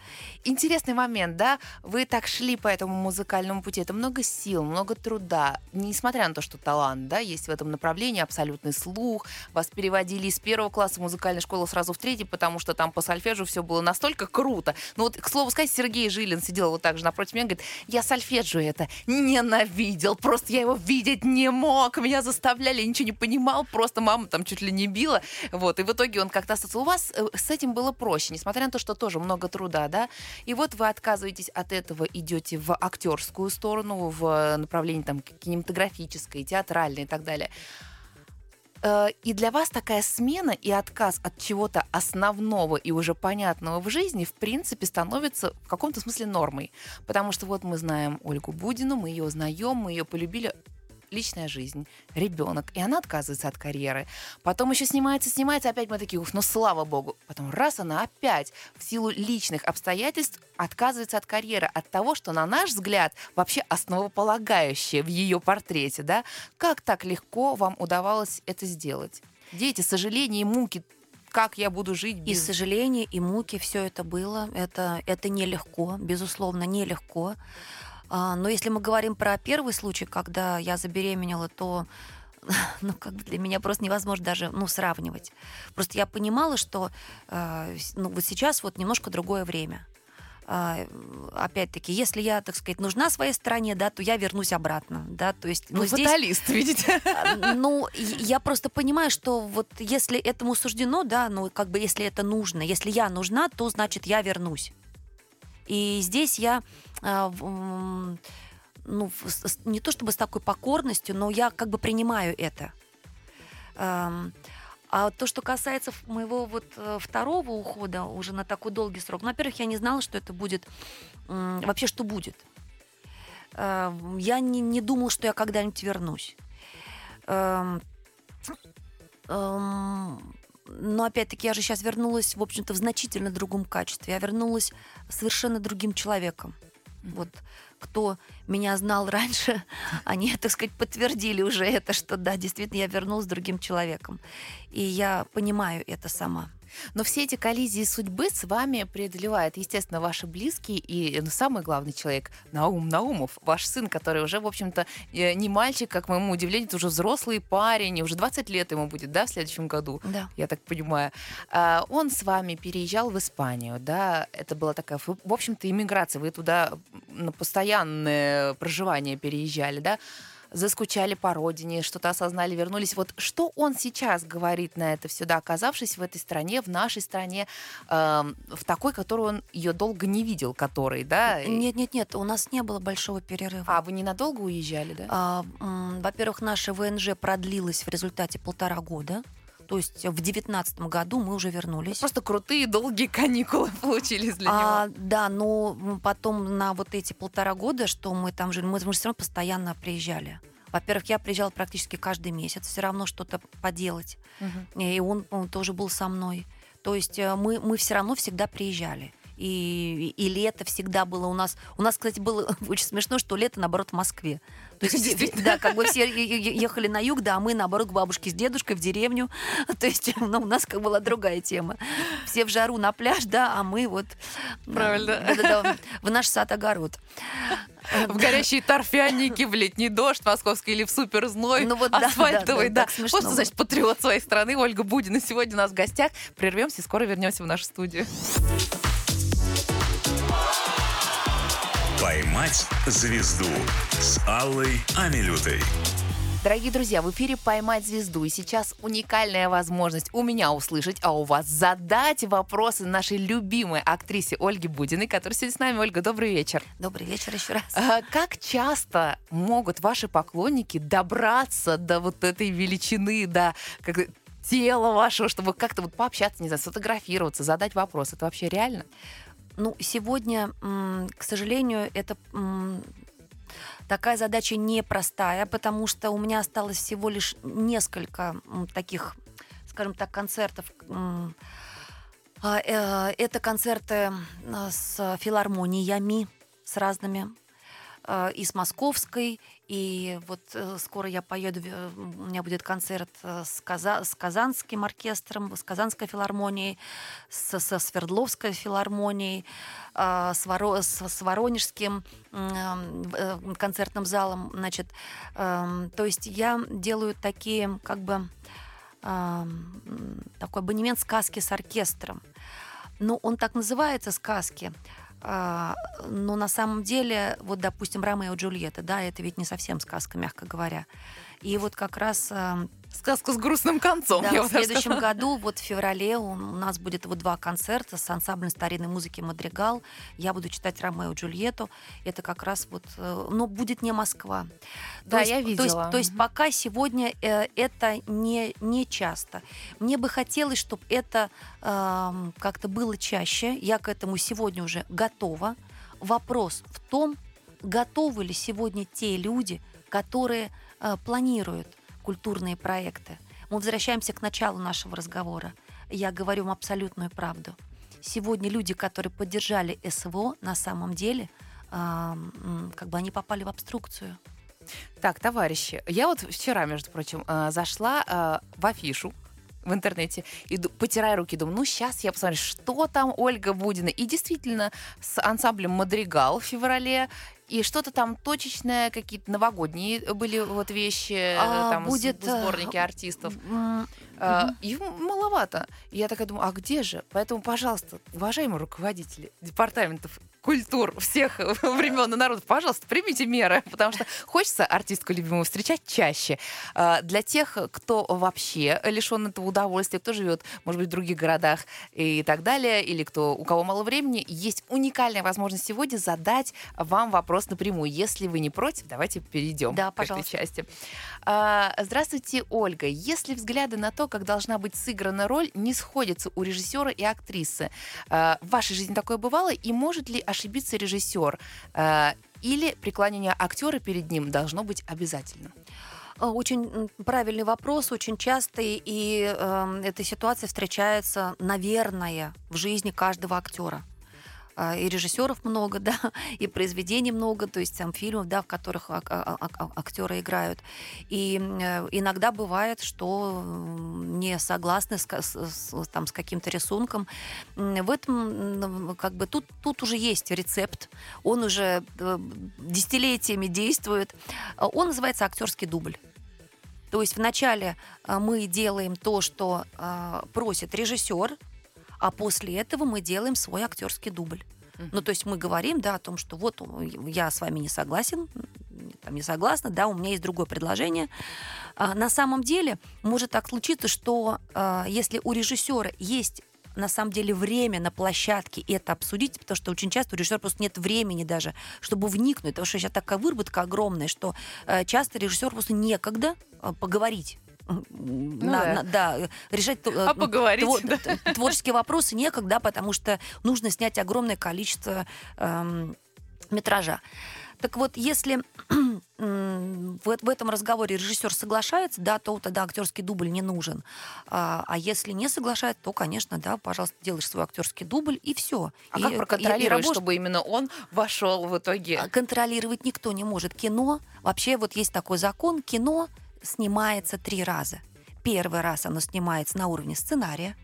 Интересный момент, да? Вы так шли по этому музыкальному пути. Это много сил, много труда. Несмотря на то, что талант, да, есть в этом направлении, абсолютный слух. Вас переводили из первого класса музыкальной школы сразу в третий, потому что там по сольфеджио все было настолько круто. Ну вот, к слову сказать, Сергей Жилин сидел вот так же напротив меня, говорит, я сольфеджио это ненавидел, просто я его видеть не мог, меня заставляли, я ничего не понимал, просто мама там чуть ли не била. Вот, и в итоге он как-то остался. У вас э, с этим было проще, несмотря на то, что тоже много труда, да? И вот вы отказываетесь от этого, идете в актерскую сторону, в направлении там кинематографической, театральной и так далее. Э, И для вас такая смена и отказ от чего-то основного и уже понятного в жизни, в принципе, становится в каком-то смысле нормой. Потому что вот мы знаем Ольгу Будину, мы ее узнаем, мы ее полюбили личная жизнь, ребенок, и она отказывается от карьеры. Потом еще снимается, снимается, опять мы такие, уф, ну слава богу. Потом раз она опять в силу личных обстоятельств отказывается от карьеры, от того, что, на наш взгляд, вообще основополагающее в ее портрете, да? Как так легко вам удавалось это сделать? Где эти сожаления и муки? Как я буду жить И без... сожаления, и муки, все это было. Это, это нелегко, безусловно, нелегко. А, но если мы говорим про первый случай, когда я забеременела, то *laughs* ну, как бы для меня просто невозможно даже ну, сравнивать. Просто я понимала, что э, ну, вот сейчас вот немножко другое время. А, опять-таки, если я, так сказать, нужна своей стране, да, то я вернусь обратно, да, то есть... Ну, ну здесь, фаталист, *laughs* видите? А, ну, я просто понимаю, что вот если этому суждено, да, ну, как бы если это нужно, если я нужна, то, значит, я вернусь. И здесь я а, ну, не то чтобы с такой покорностью, но я как бы принимаю это. А то, что касается моего вот э, второго ухода уже на такой долгий срок, ну, во-первых, я не знала, что это будет, вообще, что будет. Я не, не думала, что я когда-нибудь вернусь. Но опять-таки я же сейчас вернулась, в общем-то, в значительно другом качестве. Я вернулась совершенно другим человеком. Вот кто меня знал раньше, *laughs* они, так сказать, подтвердили уже это, что да, действительно, я вернулась другим человеком. И я понимаю это сама. Но все эти коллизии судьбы с вами преодолевают, естественно, ваши близкие и ну, самый главный человек Наум Наумов, ваш сын, который уже, в общем-то, э, не мальчик, как моему удивлению, это уже взрослый парень, уже 20 лет ему будет, да, в следующем году, да. я так понимаю. А, он с вами переезжал в Испанию, да, это была такая, в общем-то, иммиграция, вы туда на постоянное проживание переезжали, да, заскучали по родине, что-то осознали, вернулись. Вот что он сейчас говорит на это все, да, оказавшись в этой стране, в нашей стране, э, в такой, которую он ее долго не видел, который, да? Нет, нет, нет, у нас не было большого перерыва. А вы ненадолго уезжали, да? А, во-первых, наше ВНЖ продлилось в результате полтора года. То есть в девятнадцатом году мы уже вернулись. Просто крутые долгие каникулы *laughs* получились для а, него. Да, но потом на вот эти полтора года, что мы там жили, мы, мы все равно постоянно приезжали. Во-первых, я приезжала практически каждый месяц, все равно что-то поделать. Угу. И он, он тоже был со мной. То есть э, мы, мы все равно всегда приезжали и, и лето всегда было у нас. У нас, кстати, было *laughs* очень смешно, что лето, наоборот, в Москве. То есть, *laughs* да, как бы все ехали на юг, да, а мы, наоборот, к бабушке с дедушкой в деревню. *laughs* То есть ну, у нас как была другая тема. Все в жару на пляж, да, а мы вот... Правильно. Да, да, да, в наш сад-огород. В горящие торфяники, в летний дождь московский или в суперзной, ну, вот, асфальтовый. Да, да, да. да. Просто, значит, патриот своей страны Ольга Будина сегодня у нас в гостях. Прервемся, скоро вернемся в нашу студию. «Поймать звезду» с Аллой Амилютой. Дорогие друзья, в эфире «Поймать звезду». И сейчас уникальная возможность у меня услышать, а у вас задать вопросы нашей любимой актрисе Ольге Будиной, которая сегодня с нами. Ольга, добрый вечер. Добрый вечер еще раз. А, как часто могут ваши поклонники добраться до вот этой величины, до как, тела вашего, чтобы как-то вот пообщаться, не знаю, сфотографироваться, задать вопрос? Это вообще реально? Ну, сегодня, к сожалению, это такая задача непростая, потому что у меня осталось всего лишь несколько таких, скажем так, концертов. А, э, это концерты с филармониями, с разными, и с московской, и вот э, скоро я поеду, э, у меня будет концерт э, с, Каза с Казанским оркестром, с Казанской филармонией, с, со Свердловской филармонией, э, с, Воро с, с Воронежским концертным залом. Значит, э, то есть я делаю такие, как бы, э, такой абонемент сказки с оркестром. Ну, он так называется сказки. А, но на самом деле, вот, допустим, Ромео и Джульетта, да, это ведь не совсем сказка, мягко говоря. И вот как раз... Эм, Сказка с грустным концом. Да, в следующем году, вот в феврале, у нас будет вот два концерта с ансамблем старинной музыки «Мадригал». Я буду читать «Ромео и Джульетту». Это как раз вот... Э, но будет не Москва. Да, есть, я видела. То есть, то есть пока сегодня э, это не, не часто. Мне бы хотелось, чтобы это э, как-то было чаще. Я к этому сегодня уже готова. Вопрос в том, готовы ли сегодня те люди, которые планируют культурные проекты. Мы возвращаемся к началу нашего разговора. Я говорю вам абсолютную правду. Сегодня люди, которые поддержали СВО, на самом деле, э, как бы они попали в обструкцию. Так, товарищи, я вот вчера, между прочим, э, зашла в афишу в интернете, иду, потирая руки, думаю, ну, сейчас я посмотрю, что там Ольга Будина. И действительно, с ансамблем «Мадригал» в феврале и что-то там точечное, какие-то новогодние были вот вещи, э, А, там будет, сборники э, артистов. А, Их маловато. И я такая думаю, а где же? Поэтому, пожалуйста, уважаемые руководители департаментов культур всех *laughs* времен и народов, пожалуйста, примите меры, потому что хочется артистку любимую встречать чаще. А, Для тех, кто вообще лишен этого удовольствия, кто живет, может быть, в других городах и так далее, или кто у кого мало времени, есть уникальная возможность сегодня задать вам вопрос напрямую. Если вы не против, давайте перейдем Да, к этой пожалуйста. части. А, Здравствуйте, Ольга. Если взгляды на то, как должна быть сыграна роль, не сходятся у режиссера и актрисы, а, в вашей жизни такое бывало? И может ли ошибиться режиссер? А, Или преклонение актера перед ним должно быть обязательно? А, Очень правильный вопрос, очень частый, и эм, эта ситуация встречается, наверное, в жизни каждого актера. А, И режиссеров много, *laughs* да, и произведений много, то есть там фильмов, да, в которых а- а- актеры играют. И э, иногда бывает, что не согласны с, с- там, с каким-то рисунком. В этом как бы тут, тут уже есть рецепт, он уже э, десятилетиями действует. Он называется актерский дубль. То есть вначале мы делаем то, что просит режиссер, а после этого мы делаем свой актерский дубль. Ну, то есть мы говорим, да, о том, что вот я с вами не согласен, там, не согласна, да, у меня есть другое предложение. А, на самом деле может так случиться, что а, если у режиссера есть на самом деле время на площадке это обсудить, потому что очень часто у режиссера просто нет времени даже, чтобы вникнуть, потому что сейчас такая выработка огромная, что э, часто режиссеру просто некогда э, поговорить. М, на- да. на- да, э, решать э, А поговорить, тво- да. творческие вопросы некогда, потому что нужно снять огромное количество эм, метража. Так вот, если *clears throat* в, в этом разговоре режиссер соглашается, да, то тогда актерский дубль не нужен. А, а если не соглашается, то, конечно, да, пожалуйста, делаешь свой актерский дубль и все. А как проконтролировать, чтобы именно он вошел в итоге? А, контролировать никто не может. Кино, вообще вот есть такой закон, кино снимается три раза. Первый раз оно снимается на уровне сценария,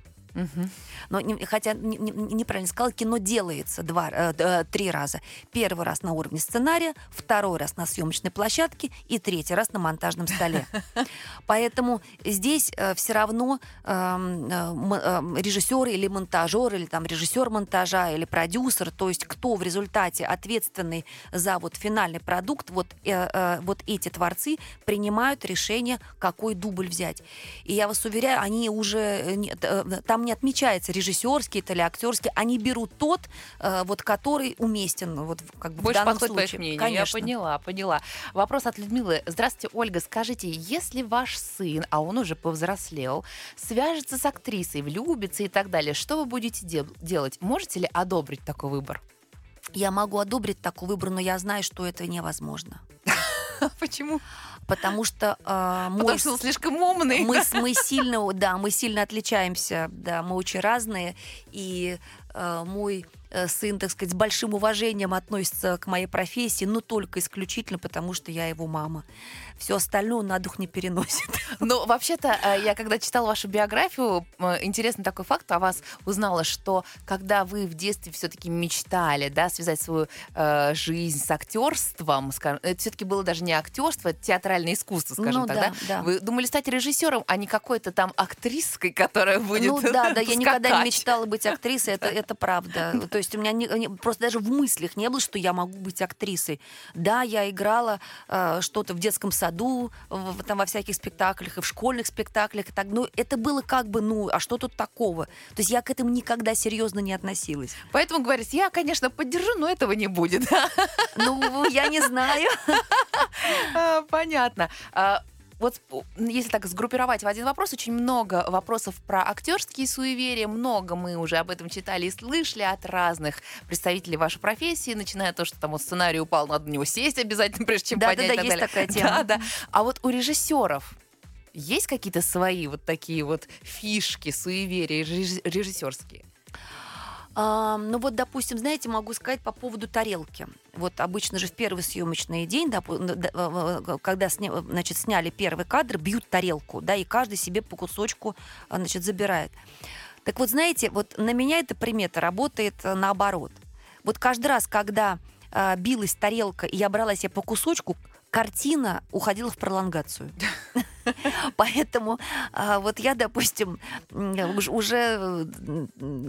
Но не- хотя не- не- неправильно сказала, кино делается два, э, э, три раза. Первый раз на уровне сценария, второй раз на съемочной площадке и третий раз на монтажном столе. *laughs* Поэтому здесь все равно эм, э, эм, режиссер или монтажер, или там режиссер монтажа, или продюсер, то есть кто в результате ответственный за вот финальный продукт, вот, э, э, вот эти творцы принимают решение, какой дубль взять. И я вас уверяю, они уже э, э, там не отмечается режиссерский это или актерский, они берут тот, э, вот который уместен вот как бы Больше в данном подходит по случае. мнению. Конечно. Я поняла, поняла. Вопрос от Людмилы. Здравствуйте, Ольга. Скажите, если ваш сын, а он уже повзрослел, свяжется с актрисой, влюбится и так далее, что вы будете де- делать? Можете ли одобрить такой выбор? Я могу одобрить такой выбор, но я знаю, что это невозможно. *laughs* Почему? Потому что э, мой Потому что он слишком умный. мы, *laughs* мы сильно, да, мы сильно отличаемся, да, мы очень разные, и э, мой сын, так сказать, с большим уважением относится к моей профессии, но только исключительно потому, что я его мама. Все остальное он на дух не переносит. *laughs* Ну, вообще-то, э, я когда читала вашу биографию, э, интересный такой факт о вас узнала, что когда вы в детстве все-таки мечтали, да, связать свою э, жизнь с актерством, скажем, это все-таки было даже не актерство, это театральное искусство, скажем Ну так, да, да? Вы думали стать режиссером, а не какой-то там актриской, *laughs* которая будет Ну да, да, я никогда не мечтала быть актрисой, это, это правда. *laughs* То есть у меня не- просто даже в мыслях не было, что я могу быть актрисой. Да, я играла э, что-то в детском саду, в, там во всяких спектаклях, и в школьных спектаклях, и так, но это было как бы, ну, а что тут такого? То есть я к этому никогда серьезно не относилась. Поэтому говорится, я, конечно, поддержу, но этого не будет. Ну, я не знаю. *laughs* А, Понятно. Вот если так сгруппировать в один вопрос, очень много вопросов про актерские суеверия, много мы уже об этом читали и слышали от разных представителей вашей профессии, начиная от того, что там вот сценарий упал, надо на него сесть обязательно, *laughs* прежде чем Да-да-да, поднять. и так есть далее. такая тема. Да, да. А вот у режиссеров есть какие-то свои вот такие вот фишки, суеверия реж- режиссерские? Ну вот, допустим, знаете, могу сказать по поводу тарелки. Вот обычно же в первый съемочный день, э, э, когда сня- значит, сняли первый кадр, бьют тарелку, да, и каждый себе по кусочку а, значит, забирает. Так вот, знаете, вот на меня эта примета работает э, наоборот. Вот каждый раз, когда а, билась тарелка, и я брала себе по кусочку, картина уходила в пролонгацию. *laughs* *laughs* Поэтому а, вот я, допустим, уже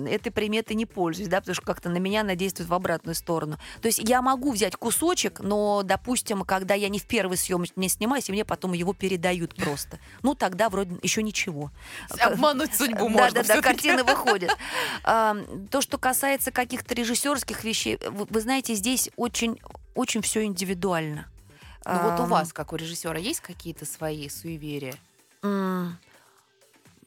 этой приметой не пользуюсь, да, потому что как-то на меня она действует в обратную сторону. То есть я могу взять кусочек, но, допустим, когда я не в первый съем не снимаюсь, и мне потом его передают просто. Ну, тогда вроде еще ничего. Обмануть судьбу можно. Да-да-да, картина выходит. *laughs* То, что касается каких-то режиссерских вещей, вы знаете, здесь очень, очень все индивидуально. Ну вот у вас, как у режиссера, есть какие-то свои суеверия?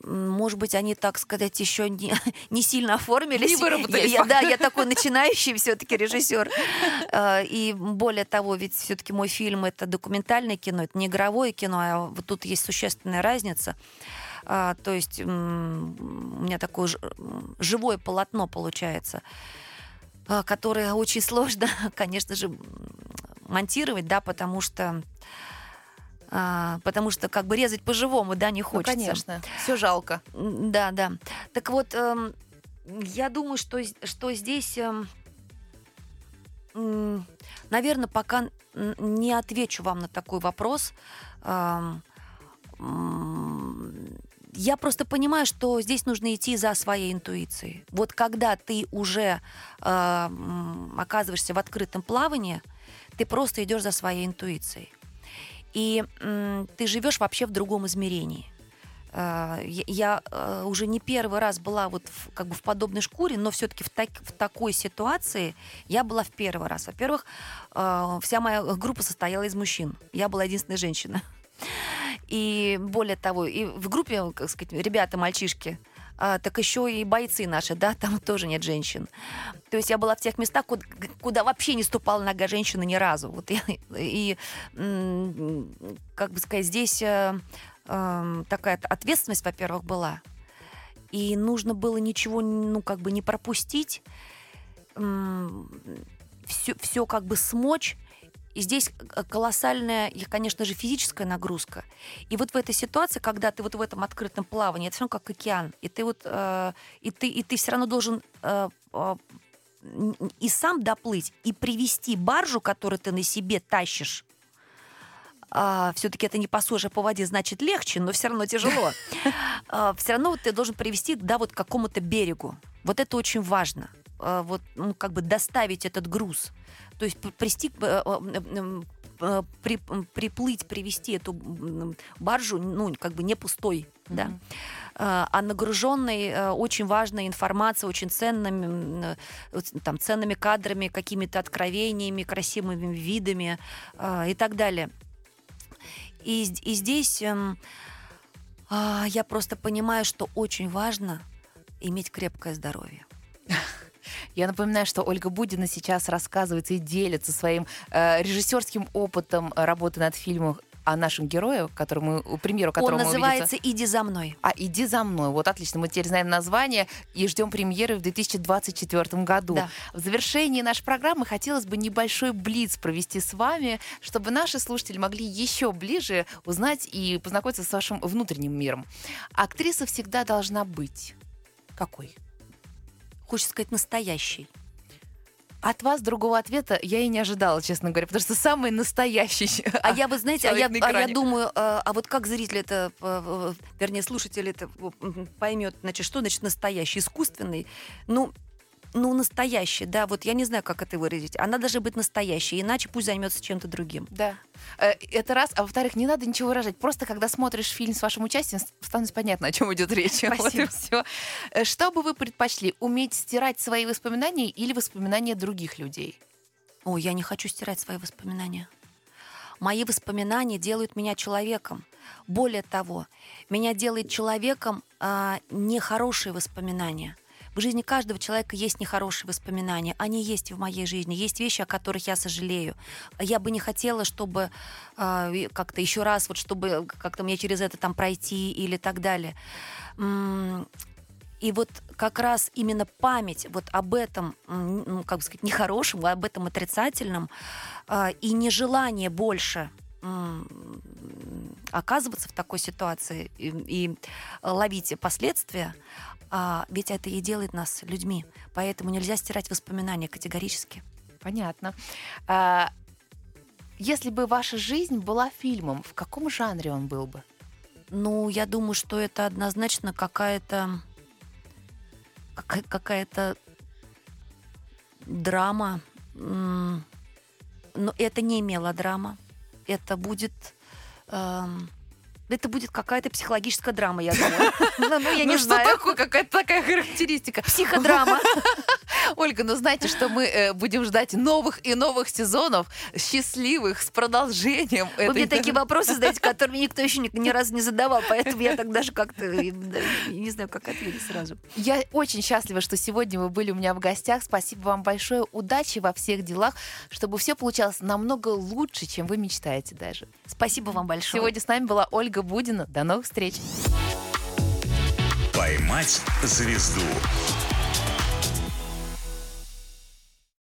может быть, они, так сказать, еще не, *laughs* не сильно оформились. Не выработались. Я, я, да, я *laughs* такой начинающий все-таки режиссер. А, и более того, ведь все-таки мой фильм это документальное кино, это не игровое кино, а вот тут есть существенная разница. А, то есть у меня такое живое полотно получается, а, которое очень сложно, *laughs* конечно же, монтировать, да, потому что а, потому что как бы резать по-живому, да, не ну, хочется. Ну, конечно, все жалко. Да, да. Так вот, эм, я думаю, что, что здесь, эм, наверное, пока не отвечу вам на такой вопрос. Эм, я просто понимаю, что здесь нужно идти за своей интуицией. Вот когда ты уже э, оказываешься в открытом плавании, ты просто идешь за своей интуицией. И ты живешь вообще в другом измерении. Э, я э, уже не первый раз была вот в, как бы в подобной шкуре, но все-таки в, так, в такой ситуации я была в первый раз. Во-первых, э, вся моя группа состояла из мужчин. Я была единственная женщина. И более того, и в группе, как сказать, ребята, мальчишки, а, так еще и бойцы наши, да, там *laughs* тоже нет женщин. То есть я была в тех местах, куда, куда вообще не ступала нога женщины ни разу. Вот я, *laughs* и, как бы сказать, здесь э, э, такая ответственность, во-первых, была. И нужно было ничего, ну, как бы не пропустить, э, все, все как бы смочь и здесь колоссальная, конечно же, физическая нагрузка. И вот в этой ситуации, когда ты вот в этом открытом плавании, это все равно как океан, и ты вот, э, и ты, и ты все равно должен э, э, и сам доплыть, и привести баржу, которую ты на себе тащишь, а, все-таки это не по суше, по воде, значит легче, но все равно тяжело. А, все равно вот ты должен привести да, вот к какому-то берегу. Вот это очень важно. А, вот, ну, как бы доставить этот груз. То есть привести э, э, э, при, приплыть, привести эту баржу, ну, как бы не пустой, mm-hmm. да, а нагруженной очень важной информацией, очень ценными, там, ценными кадрами, какими-то откровениями, красивыми видами и так далее. И, и здесь эм, а, я просто понимаю, что очень важно иметь крепкое здоровье. Я напоминаю, что Ольга Будина сейчас рассказывает и делится своим э, режиссерским опытом работы над фильмом о нашем герое, который мы, премьеру которого Он называется увидится... «Иди за мной». А «Иди за мной». Вот отлично, мы теперь знаем название и ждем премьеры в 2024 году. Да. В завершении нашей программы хотелось бы небольшой блиц провести с вами, чтобы наши слушатели могли еще ближе узнать и познакомиться с вашим внутренним миром. Актриса всегда должна быть какой? Хочется сказать, настоящий. От вас другого ответа я и не ожидала, честно говоря, потому что самый настоящий. *laughs* А я, вы знаете, а я, а я думаю, а, а вот как зритель это, вернее, слушатель это поймет, значит, что значит настоящий, искусственный? Ну, ну, настоящая, да, вот я не знаю, как это выразить. Она должна быть настоящей, иначе пусть займется чем-то другим. Да. Э, это раз. А во-вторых, не надо ничего выражать. Просто когда смотришь фильм с вашим участием, становится понятно, о чем идет речь. Спасибо. *laughs* Вот и все. Э, что бы вы предпочли? Уметь стирать свои воспоминания или воспоминания других людей? О, я не хочу стирать свои воспоминания. Мои воспоминания делают меня человеком. Более того, меня делает человеком а, нехорошие воспоминания. В жизни каждого человека есть нехорошие воспоминания. Они есть в моей жизни. Есть вещи, о которых я сожалею. Я бы не хотела, чтобы э, как-то еще раз, вот чтобы как-то мне через это там пройти или так далее. И вот как раз именно память вот об этом, ну, как бы сказать, нехорошем, об этом отрицательном, э, и нежелание больше оказываться в такой ситуации и, и ловить последствия, а, ведь это и делает нас людьми. Поэтому нельзя стирать воспоминания категорически. Понятно. А, если бы ваша жизнь была фильмом, в каком жанре он был бы? Ну, я думаю, что это однозначно какая-то какая- какая-то драма. Но это не мелодрама. Это будет... эм, Это будет какая-то психологическая драма, я думаю. *laughs* Ну, ну, я ну не что знаю. такое, какая-то такая характеристика. Психодрама. *laughs* Ольга, ну знаете, что мы э, будем ждать новых и новых сезонов, счастливых, с продолжением. Вы мне такие вопросы задаете, *laughs* которые мне никто еще ни, разу не задавал, поэтому я так даже как-то э, не знаю, как ответить сразу. Я очень счастлива, что сегодня вы были у меня в гостях. Спасибо вам большое. Удачи во всех делах, чтобы все получалось намного лучше, чем вы мечтаете даже. Спасибо вам большое. Сегодня с нами была Ольга Будина. До новых встреч. «Поймать звезду»